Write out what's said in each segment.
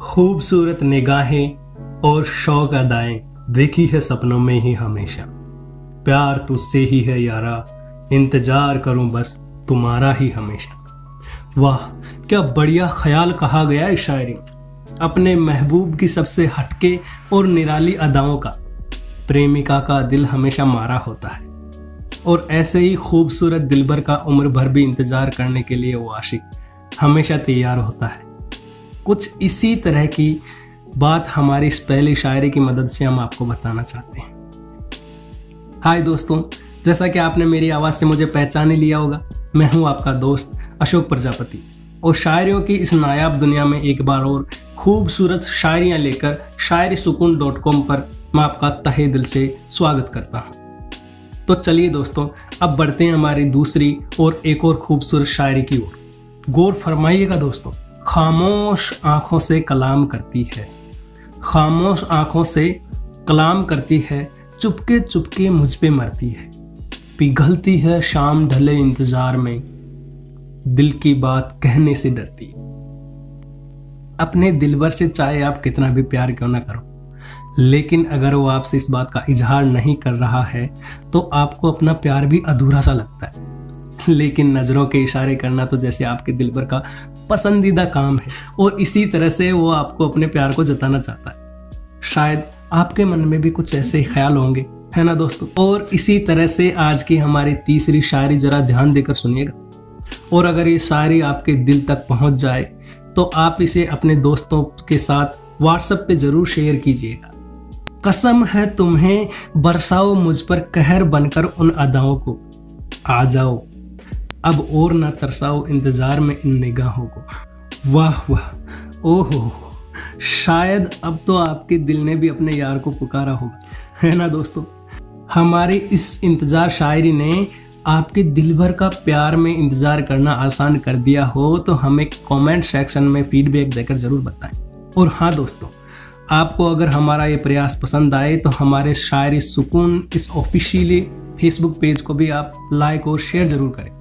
खूबसूरत निगाहें और शौक अदाएँ देखी है सपनों में ही हमेशा। प्यार तुझसे ही है यारा, इंतज़ार करूँ बस तुम्हारा ही हमेशा। वाह, क्या बढ़िया ख्याल कहा गया है शायरी। अपने महबूब की सबसे हटके और निराली अदाओं का, प्रेमिका का दिल हमेशा मारा होता है। और ऐसे ही खूबसूरत दिलबर का उम्र भर भी इंतज़ार करने के लिए वो आशिक हमेशा तैयार होता है। कुछ इसी तरह की बात हमारी इस पहली शायरी की मदद से हम आपको बताना चाहते हैं। हाय दोस्तों, जैसा कि आपने मेरी आवाज़ से मुझे पहचान ही लिया होगा, मैं हूँ आपका दोस्त अशोक प्रजापति। और शायरियों की इस नायाब दुनिया में एक बार और खूबसूरत शायरियाँ लेकर शायरी सुकून डॉट कॉम पर मैं आपका तहे दिल से स्वागत करता हूँ। तो चलिए दोस्तों, अब बढ़ते हैं हमारी दूसरी और एक और खूबसूरत शायरी की ओर। गौर फरमाइएगा दोस्तों। खामोश आँखों से कलाम करती है। खामोश आँखों से कलाम करती है, चुपके चुपके मुझ पे मरती है। पिघलती है शाम ढले इंतज़ार में, दिल की बात कहने से डरती। अपने दिलबर से चाहे आप कितना भी प्यार क्यों ना करो, लेकिन अगर वो आपसे इस बात का इजहार नहीं कर रहा है तो आपको अपना प्यार भी अधूरा सा लगता है। लेकिन नज़रों के इशारे करना तो जैसे आपके दिल भर का पसंदीदा काम है। और इसी तरह से वो आपको अपने प्यार को जताना चाहता है। शायद आपके मन में भी कुछ ऐसे ख्याल होंगे, है ना दोस्तों? और इसी तरह से आज की हमारी तीसरी शायरी जरा ध्यान देकर सुनिएगा। और अगर ये शायरी आपके दिल तक पहुँच जाए तो आप इसे अपने दोस्तों के साथ व्हाट्सएप पे ज़रूर शेयर कीजिएगा। कसम है तुम्हें, बरसाओ मुझ पर कहर बनकर उन अदाओं को। आ जाओ। अब और ना तरसाओ इंतज़ार में इन निगाहों को। वाह वाह। ओहो। शायद अब तो आपके दिल ने भी अपने यार को पुकारा होगा है ना दोस्तों? हमारी इस इंतज़ार शायरी ने आपके दिल भर का प्यार में इंतज़ार करना आसान कर दिया हो तो हमें कमेंट सेक्शन में फीडबैक देकर ज़रूर बताएँ। और हाँ दोस्तों, आपको अगर हमारा ये प्रयास पसंद आए तो हमारे शायरी सुकून इस ऑफिशियली फेसबुक पेज को भी आप लाइक और शेयर ज़रूर करें।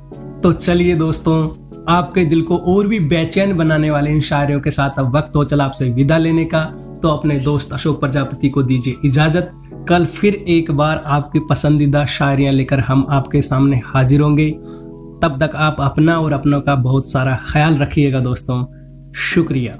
तो चलिए दोस्तों, आपके दिल को और भी बेचैन बनाने वाले इन शायरियों के साथ अब वक्त हो चला आपसे विदा लेने का। तो अपने दोस्त अशोक प्रजापति को दीजिए इजाज़त। कल फिर एक बार आपकी पसंदीदा शायरियाँ लेकर हम आपके सामने हाजिर होंगे। तब तक आप अपना और अपनों का बहुत सारा ख्याल रखिएगा दोस्तों। शुक्रिया।